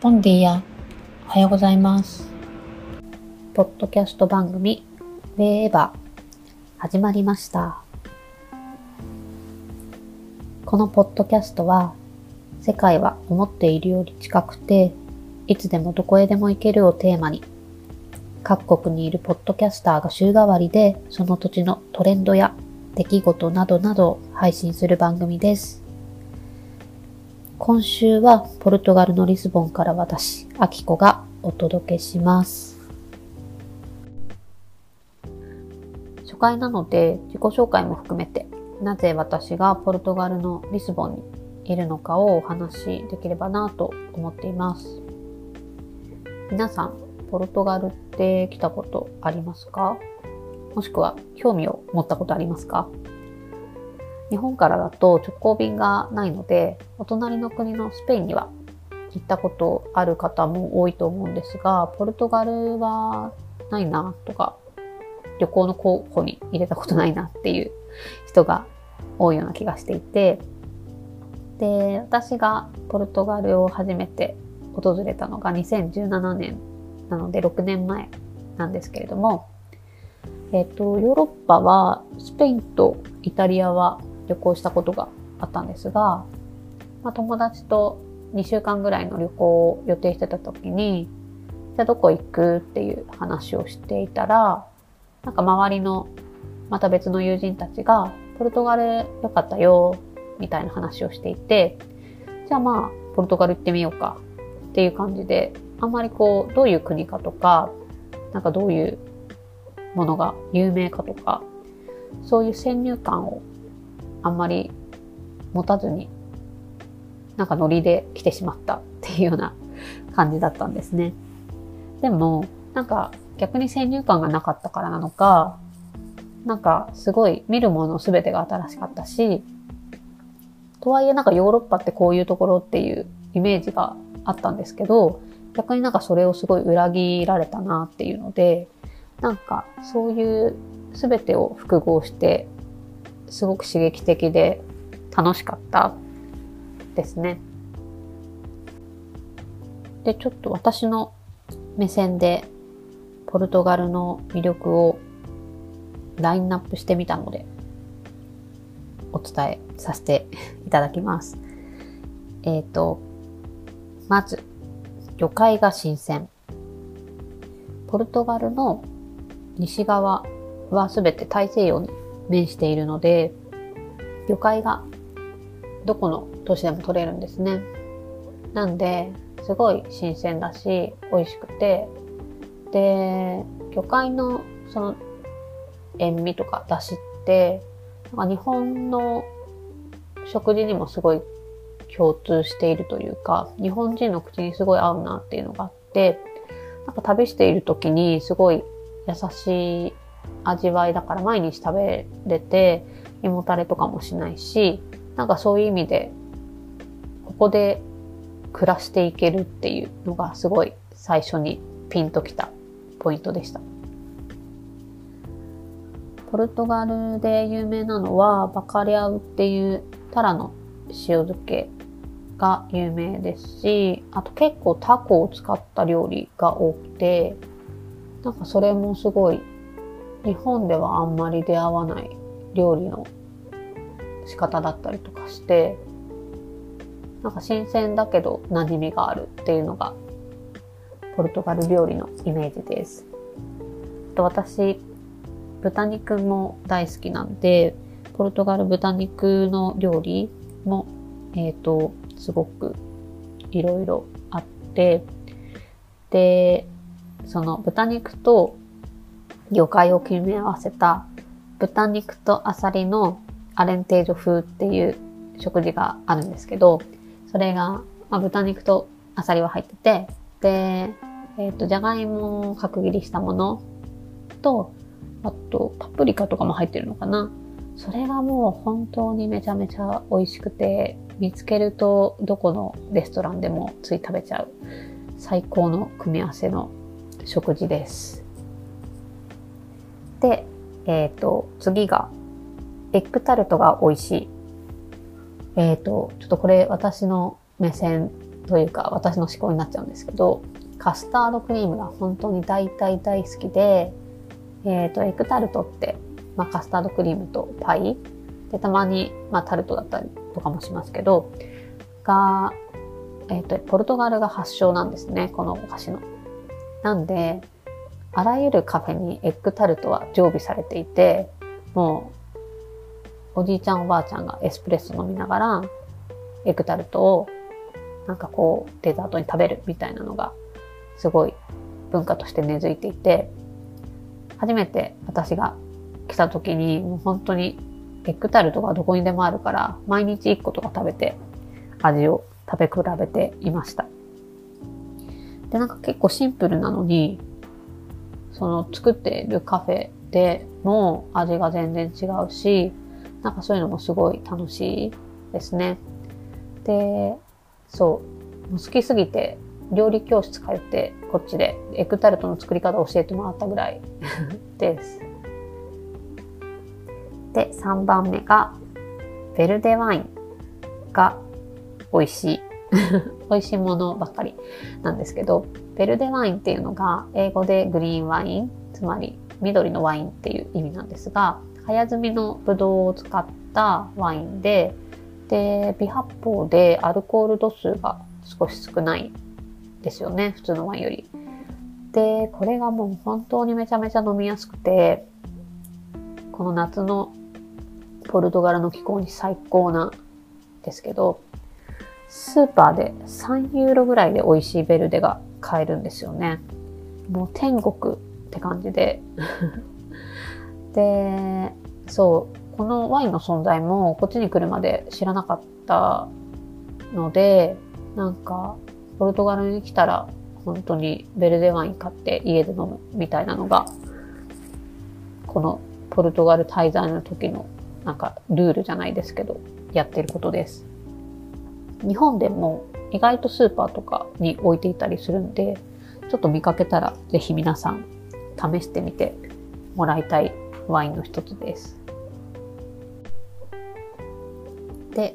ボンディア、おはようございます。ポッドキャスト番組、ウェーエバー、始まりました。このポッドキャストは、世界は思っているより近くて、いつでもどこへでも行けるをテーマに、各国にいるポッドキャスターが週替わりで、その土地のトレンドや出来事などなどを配信する番組です。今週はポルトガルのリスボンから私、アキコがお届けします。初回なので自己紹介も含めて、なぜ私がポルトガルのリスボンにいるのかをお話しできればなと思っています。皆さん、ポルトガルって来たことありますか？もしくは興味を持ったことありますか？日本からだと直行便がないので、お隣の国のスペインには行ったことある方も多いと思うんですが、ポルトガルはないなとか、旅行の候補に入れたことないなっていう人が多いような気がしていて、で、私がポルトガルを初めて訪れたのが2017年なので6年前なんですけれども、えっ、と、ヨーロッパはスペインとイタリアは旅行したことがあったんですが、まあ、友達と2週間ぐらいの旅行を予定してた時に、じゃあどこ行くっていう話をしていたら、なんか周りのまた別の友人たちが、ポルトガル良かったよ、みたいな話をしていて、じゃあまあ、ポルトガル行ってみようかっていう感じで、あんまりこう、どういう国かとか、なんかどういうものが有名かとか、そういう先入観をあんまり持たずに、なんかノリで来てしまったっていうような感じだったんですね。でも、なんか逆に先入観がなかったからなのか、なんかすごい見るものすべてが新しかったし、とはいえなんかヨーロッパってこういうところっていうイメージがあったんですけど、逆になんかそれをすごい裏切られたなっていうので、なんかそういうすべてを複合して、すごく刺激的で楽しかったですね。で、ちょっと私の目線でポルトガルの魅力をラインナップしてみたので、お伝えさせていただきます。えっ、と、まず、魚介が新鮮。ポルトガルの西側はすべて大西洋に面しているので、魚介がどこの都市でも取れるんですね。なんで、すごい新鮮だし、美味しくて、で、魚介のその塩味とか出汁って、なんか日本の食事にもすごい共通しているというか、日本人の口にすごい合うなっていうのがあって、なんか旅している時にすごい優しい味わいだから毎日食べれて胃もたれとかもしないしなんかそういう意味でここで暮らしていけるっていうのがすごい最初にピンときたポイントでした。ポルトガルで有名なのはバカリャウっていうタラの塩漬けが有名ですし、あと結構タコを使った料理が多くて、なんかそれもすごい日本ではあんまり出会わない料理の仕方だったりとかして、なんか新鮮だけど馴染みがあるっていうのがポルトガル料理のイメージです。と私、豚肉も大好きなんで、ポルトガル豚肉の料理も、えっ、と、すごくいろいろあって、で、その豚肉と魚介を組み合わせた豚肉とアサリのアレンテージョ風っていう食事があるんですけど、それが、まあ、豚肉とアサリは入ってて、で、えっ、と、じゃがいもを角切りしたものと、あと、パプリカとかも入ってるのかな。それがもう本当にめちゃめちゃ美味しくて、見つけるとどこのレストランでもつい食べちゃう最高の組み合わせの食事です。で、えっ、と、次が、エッグタルトが美味しい。えっ、と、ちょっとこれ私の目線というか私の思考になっちゃうんですけど、カスタードクリームが本当に大大大好きで、えっ、ー、と、エクタルトって、まあ、カスタードクリームとパイで、たまに、まあ、タルトだったりとかもしますけど、が、えっ、と、ポルトガルが発祥なんですね、このお菓子の。なんで、あらゆるカフェにエッグタルトは常備されていて、もう、おじいちゃんおばあちゃんがエスプレッソ飲みながら、エッグタルトをなんかこうデザートに食べるみたいなのがすごい文化として根付いていて、初めて私が来た時にもう本当にエッグタルトがどこにでもあるから毎日1個とか食べて味を食べ比べていました。で、なんか結構シンプルなのにその作っているカフェでも味が全然違うし、なんかそういうのもすごい楽しいですね。で、そう、もう好きすぎて料理教室通ってこっちでエッグタルトの作り方を教えてもらったぐらい です。で、3番目がベルデワインが美味しい。美味しいものばっかりなんですけど、ベルデワインっていうのが英語でグリーンワイン、つまり緑のワインっていう意味なんですが、早摘みのブドウを使ったワインで、で、微発泡でアルコール度数が少し少ないですよね、普通のワインより。で、これがもう本当にめちゃめちゃ飲みやすくて、この夏のポルトガルの気候に最高なんですけど、スーパーで3ユーロぐらいで美味しいベルデが買えるんですよね。もう天国って感じで。で、そう、このワインの存在もこっちに来るまで知らなかったので、なんか、ポルトガルに来たら本当にベルデワイン買って家で飲むみたいなのが、このポルトガル滞在の時のなんかルールじゃないですけど、やってることです。日本でも意外とスーパーとかに置いていたりするんで、ちょっと見かけたらぜひ皆さん試してみてもらいたいワインの一つです。で、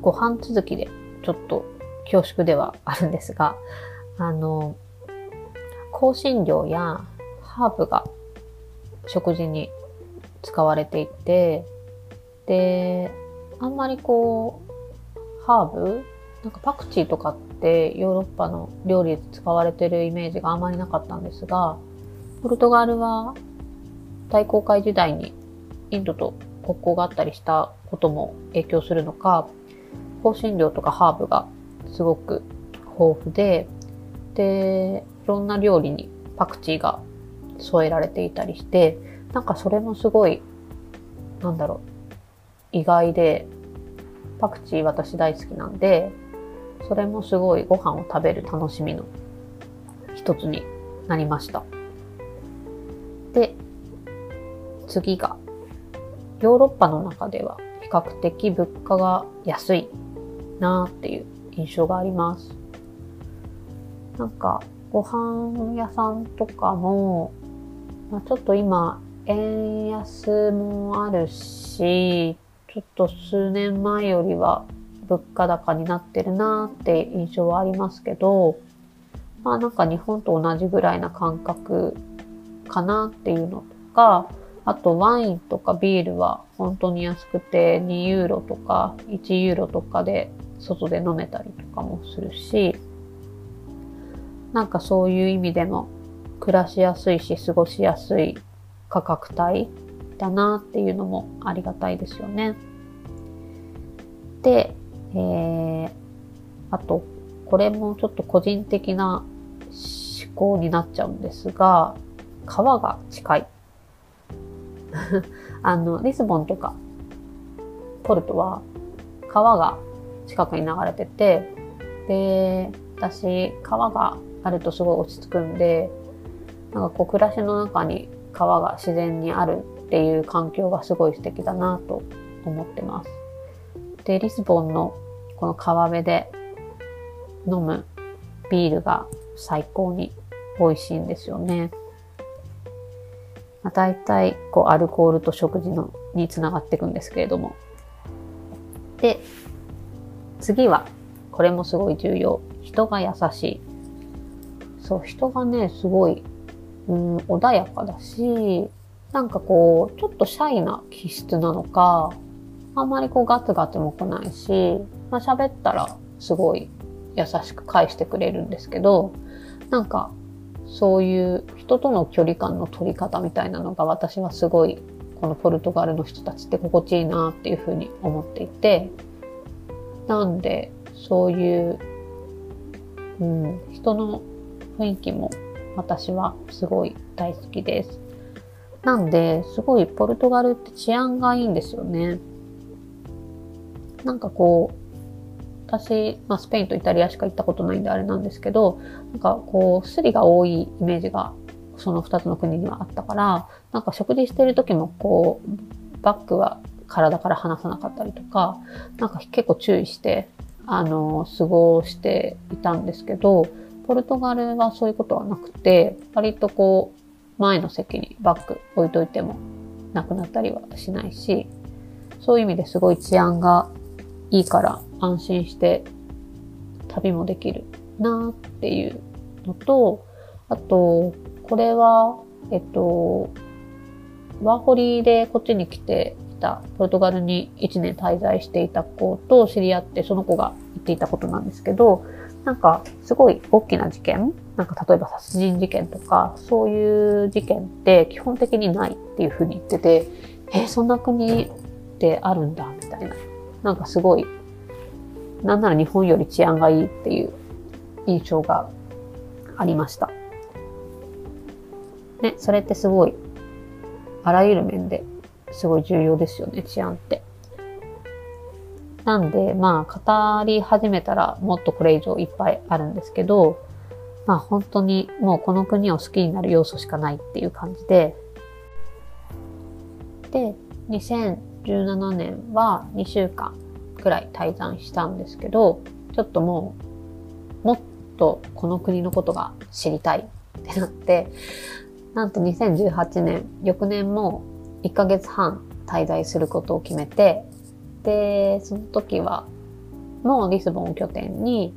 ご飯続きでちょっと恐縮ではあるんですが、あの、香辛料やハーブが食事に使われていて、で、あんまりこう、ハーブなんかパクチーとかってヨーロッパの料理で使われてるイメージがあまりなかったんですが、ポルトガルは大航海時代にインドと国交があったりしたことも影響するのか、香辛料とかハーブがすごく豊富で、で、いろんな料理にパクチーが添えられていたりして、なんかそれもすごい、なんだろう、意外で、パクチー私大好きなんで、それもすごいご飯を食べる楽しみの一つになりました。で、次が、ヨーロッパの中では比較的物価が安いなーっていう印象があります。なんか、ご飯屋さんとかも、まあ、ちょっと今、円安もあるし、ちょっと数年前よりは物価高になってるなって印象はありますけど、まあなんか日本と同じぐらいな感覚かなっていうのとか、あとワインとかビールは本当に安くて2ユーロとか1ユーロとかで外で飲めたりとかもするし、なんかそういう意味でも暮らしやすいし過ごしやすい価格帯だなっていうのもありがたいですよね。で、えー、あと、これもちょっと個人的な思考になっちゃうんですが、川が近い。あの、リスボンとかポルトは川が近くに流れてて、で、私、川があるとすごい落ち着くんで、なんかこう暮らしの中に川が自然にあるっていう環境がすごい素敵だなと思ってます。で、リスボンのこの川辺で飲むビールが最高に美味しいんですよね。まあ、大体、こう、アルコールと食事のにつながっていくんですけれども。で、次はこれもすごい重要。人が優しい。そう、人がね、すごい、うん、穏やかだし、なんかこう、ちょっとシャイな気質なのか、あんまりこうガツガツも来ないし、まあ喋ったらすごい優しく返してくれるんですけど、なんかそういう人との距離感の取り方みたいなのが私はすごいこのポルトガルの人たちって心地いいなっていうふうに思っていて、なんでそういう、うん、人の雰囲気も私はすごい大好きです。なんで、すごいポルトガルって治安がいいんですよね。なんかこう、私、まあ、スペインとイタリアしか行ったことないんであれなんですけど、なんかこう、スリが多いイメージがその2つの国にはあったから、なんか食事してる時もこう、バッグは体から離さなかったりとか、なんか結構注意して、あの、過ごしていたんですけど、ポルトガルはそういうことはなくて、割とこう、前の席にバッグ置いといてもなくなったりはしないし、そういう意味ですごい治安がいいから安心して旅もできるなっていうのと、あと、これは、えっと、ワーホリでこっちに来ていた、ポルトガルに1年滞在していた子と知り合って、その子が言っていたことなんですけど、なんか、すごい大きな事件なんか例えば殺人事件とか、そういう事件って基本的にないっていうふうに言ってて、え、そんな国ってあるんだ、みたいな。なんかすごい、なんなら日本より治安がいいっていう印象がありました。ね、それってすごい、あらゆる面ですごい重要ですよね、治安って。なんで、まあ、語り始めたらもっとこれ以上いっぱいあるんですけど、まあ本当にもうこの国を好きになる要素しかないっていう感じで、で、2017年は2週間くらい滞在したんですけど、ちょっともう、もっとこの国のことが知りたいってなって、なんと2018年、翌年も1ヶ月半滞在することを決めて、で、その時は、もうリスボンを拠点に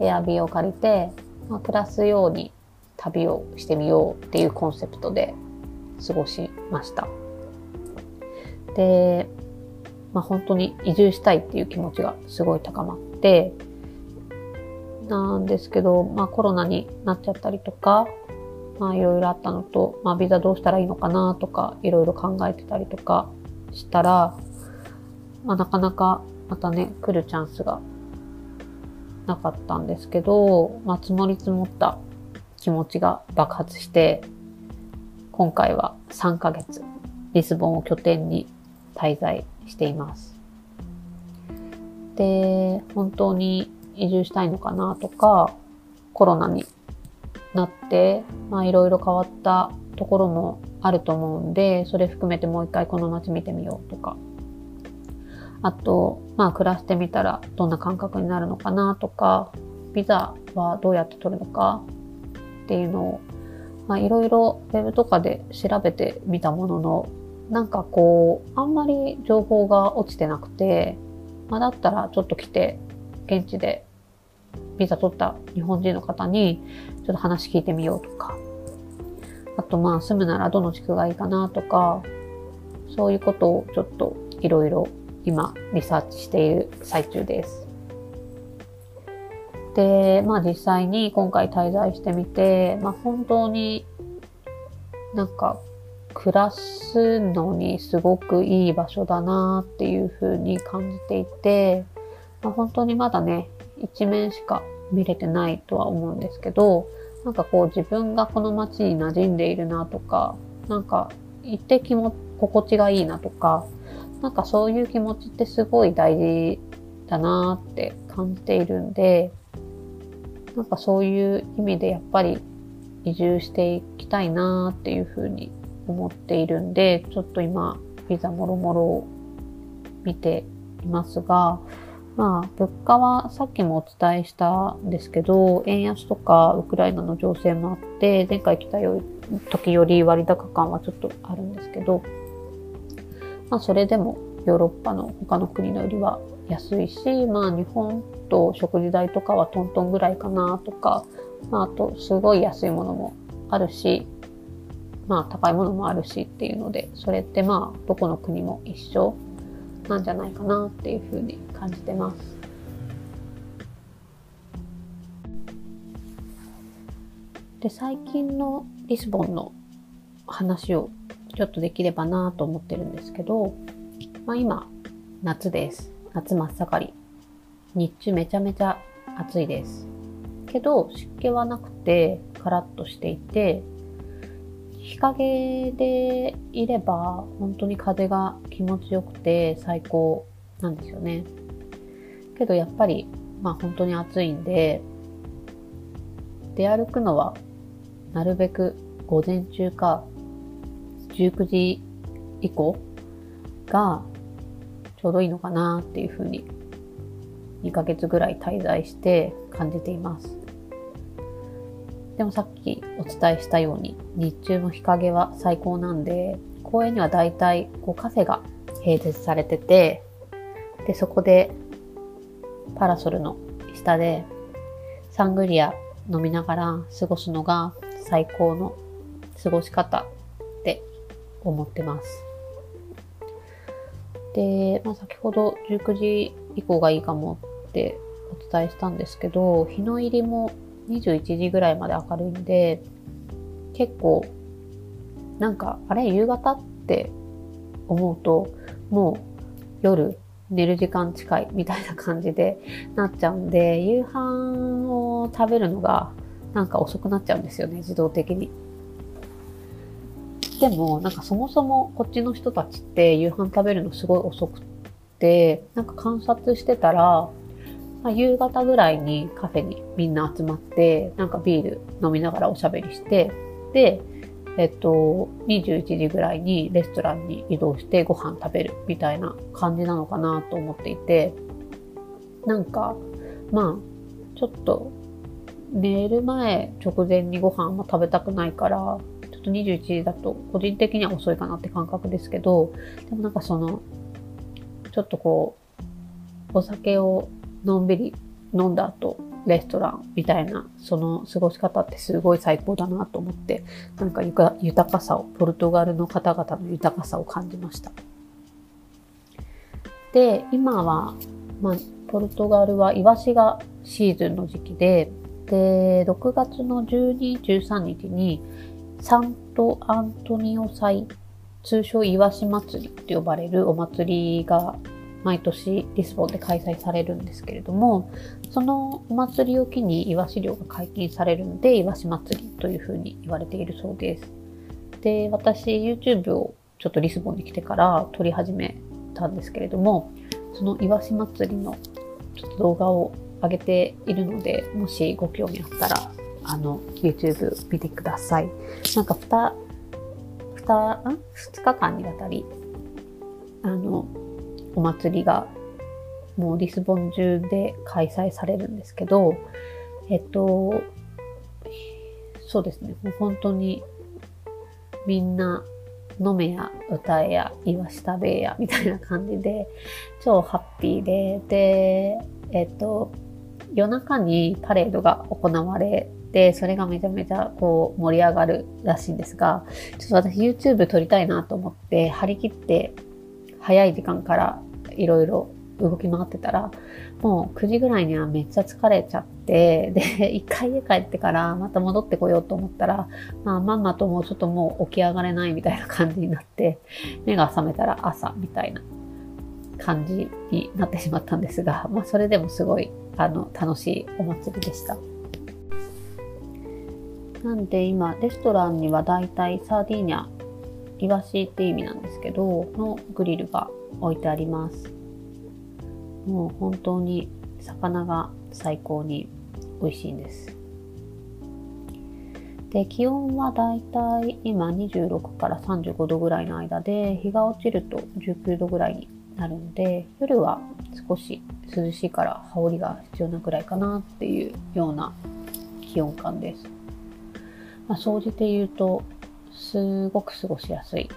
エアビーを借りて、まあ、暮らすように旅をしてみようっていうコンセプトで過ごしました。で、まあ、本当に移住したいっていう気持ちがすごい高まって、なんですけど、まあコロナになっちゃったりとか、まあいろいろあったのと、まあビザどうしたらいいのかなとか、いろいろ考えてたりとかしたら、まあなかなかまたね、来るチャンスがなかったんですけど、まあ積もり積もった気持ちが爆発して、今回は3ヶ月、リスボンを拠点に滞在しています。で、本当に移住したいのかなとか、コロナになって、まあいろいろ変わったところもあると思うんで、それ含めてもう一回この街見てみようとか。あと、まあ暮らしてみたらどんな感覚になるのかなとか、ビザはどうやって取るのかっていうのを、まあいろいろウェブとかで調べてみたものの、なんかこう、あんまり情報が落ちてなくて、まあだったらちょっと来て、現地でビザ取った日本人の方に、ちょっと話聞いてみようとか、あとまあ住むならどの地区がいいかなとか、そういうことをちょっといろいろ今リサーチしている最中です。で、まあ実際に今回滞在してみて、まあ本当になんか暮らすのにすごくいい場所だなっていうふうに感じていて、まあ、本当にまだね、一面しか見れてないとは思うんですけど、なんかこう自分がこの街に馴染んでいるなとか、なんか一定気も心地がいいなとか、なんかそういう気持ちってすごい大事だなって感じているんで、なんかそういう意味でやっぱり移住していきたいなっていうふうに思っているんで、ちょっと今、ビザもろもろを見ていますが、まあ、物価はさっきもお伝えしたんですけど、円安とかウクライナの情勢もあって、前回来た時より割高感はちょっとあるんですけど、まあ、それでもヨーロッパの他の国のよりは安いし、まあ日本と食事代とかはトントンぐらいかなとか、まああとすごい安いものもあるし、まあ高いものもあるしっていうので、それってまあどこの国も一緒なんじゃないかなっていうふうに感じてます。で、最近のリスボンの話をちょっとできればなと思ってるんですけど、まあ今、夏です。夏真っ盛り。日中めちゃめちゃ暑いです。けど、湿気はなくて、カラッとしていて、日陰でいれば本当に風が気持ちよくて最高なんですよね。けどやっぱり、まあ本当に暑いんで、出歩くのはなるべく午前中か19時以降がちょうどいいのかなっていうふうに2ヶ月ぐらい滞在して感じています。でもさっきお伝えしたように日中の日陰は最高なんで公園にはだいたいこうカフェが併設されててでそこでパラソルの下でサングリア飲みながら過ごすのが最高の過ごし方って思ってます。で、まあ、先ほど19時以降がいいかもってお伝えしたんですけど、日の入りも21時ぐらいまで明るいんで、結構、なんか、あれ、夕方って思うと、もう夜寝る時間近いみたいな感じでなっちゃうんで、夕飯を食べるのがなんか遅くなっちゃうんですよね、自動的に。でも、なんかそもそもこっちの人たちって夕飯食べるのすごい遅くって、なんか観察してたら、まあ、夕方ぐらいにカフェにみんな集まって、なんかビール飲みながらおしゃべりして、で、えっと、21時ぐらいにレストランに移動してご飯食べるみたいな感じなのかなと思っていて、なんか、まあ、ちょっと寝る前直前にご飯も食べたくないから、ちょっと21時だと個人的には遅いかなって感覚ですけど、でもなんかその、ちょっとこう、お酒をのんびり飲んだ後、レストランみたいな、その過ごし方ってすごい最高だなと思って、なんか豊かさを、ポルトガルの方々の豊かさを感じました。で、今は、まあ、ポルトガルはイワシがシーズンの時期で、で、6月の12、13日に、サントアントニオ祭、通称イワシ祭りって呼ばれるお祭りが毎年リスボンで開催されるんですけれども、そのお祭りを機にイワシ漁が解禁されるので、イワシ祭りというふうに言われているそうです。で、私 YouTube をちょっとリスボンに来てから撮り始めたんですけれども、そのイワシ祭りのちょっと動画を上げているので、もしご興味あったら、あの、YouTube 見てください。なんか、ふた、ふた、ん ?2 日間にわたり、あの、お祭りがもうリスボン中で開催されるんですけど、えっと、そうですね、もう本当にみんな飲めや歌えやイワシ食べやみたいな感じで超ハッピーで、で、えっと、夜中にパレードが行われて、それがめちゃめちゃこう盛り上がるらしいんですが、ちょっと私 YouTube 撮りたいなと思って張り切って早い時間からいろいろ動き回ってたら、もう9時ぐらいにはめっちゃ疲れちゃって、で、一回家帰ってからまた戻ってこようと思ったら、まあ、まんまともうちょっともう起き上がれないみたいな感じになって、目が覚めたら朝みたいな感じになってしまったんですが、まあ、それでもすごい、あの、楽しいお祭りでした。なんで今、レストランにはだいたいサーディーニャイワシって意味なんですけど、のグリルが置いてあります。もう本当に魚が最高に美味しいんです。で、気温はだいたい今26から35度ぐらいの間で、日が落ちると19度ぐらいになるんで、夜は少し涼しいから羽織が必要なくらいかなっていうような気温感です。まあ、総じて言うと、すごく過ごしやすい。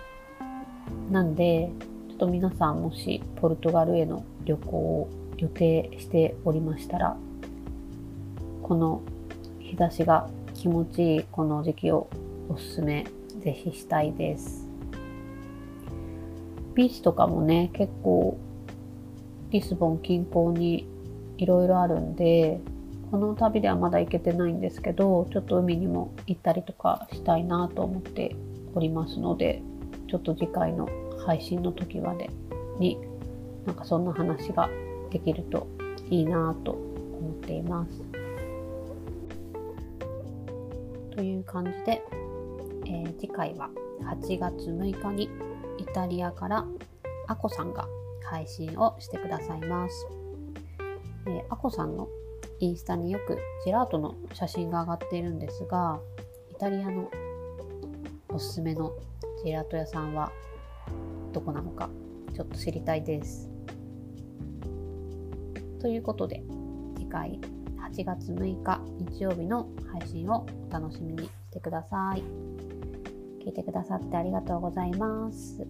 なんで、ちょっと皆さんもしポルトガルへの旅行を予定しておりましたら、この日差しが気持ちいいこの時期をおすすめぜひしたいです。ビーチとかもね、結構リスボン近郊にいろいろあるんで、この旅ではまだ行けてないんですけど、ちょっと海にも行ったりとかしたいなと思っておりますので、ちょっと次回の配信の時までに、なんかそんな話ができるといいなと思っています。という感じで、えー、次回は8月6日にイタリアからアコさんが配信をしてくださいます。えー、アコさんのインスタによくジェラートの写真が上がっているんですが、イタリアのおすすめのジェラート屋さんはどこなのかちょっと知りたいです。ということで次回8月6日日曜日の配信をお楽しみにしてください。聞いてくださってありがとうございます。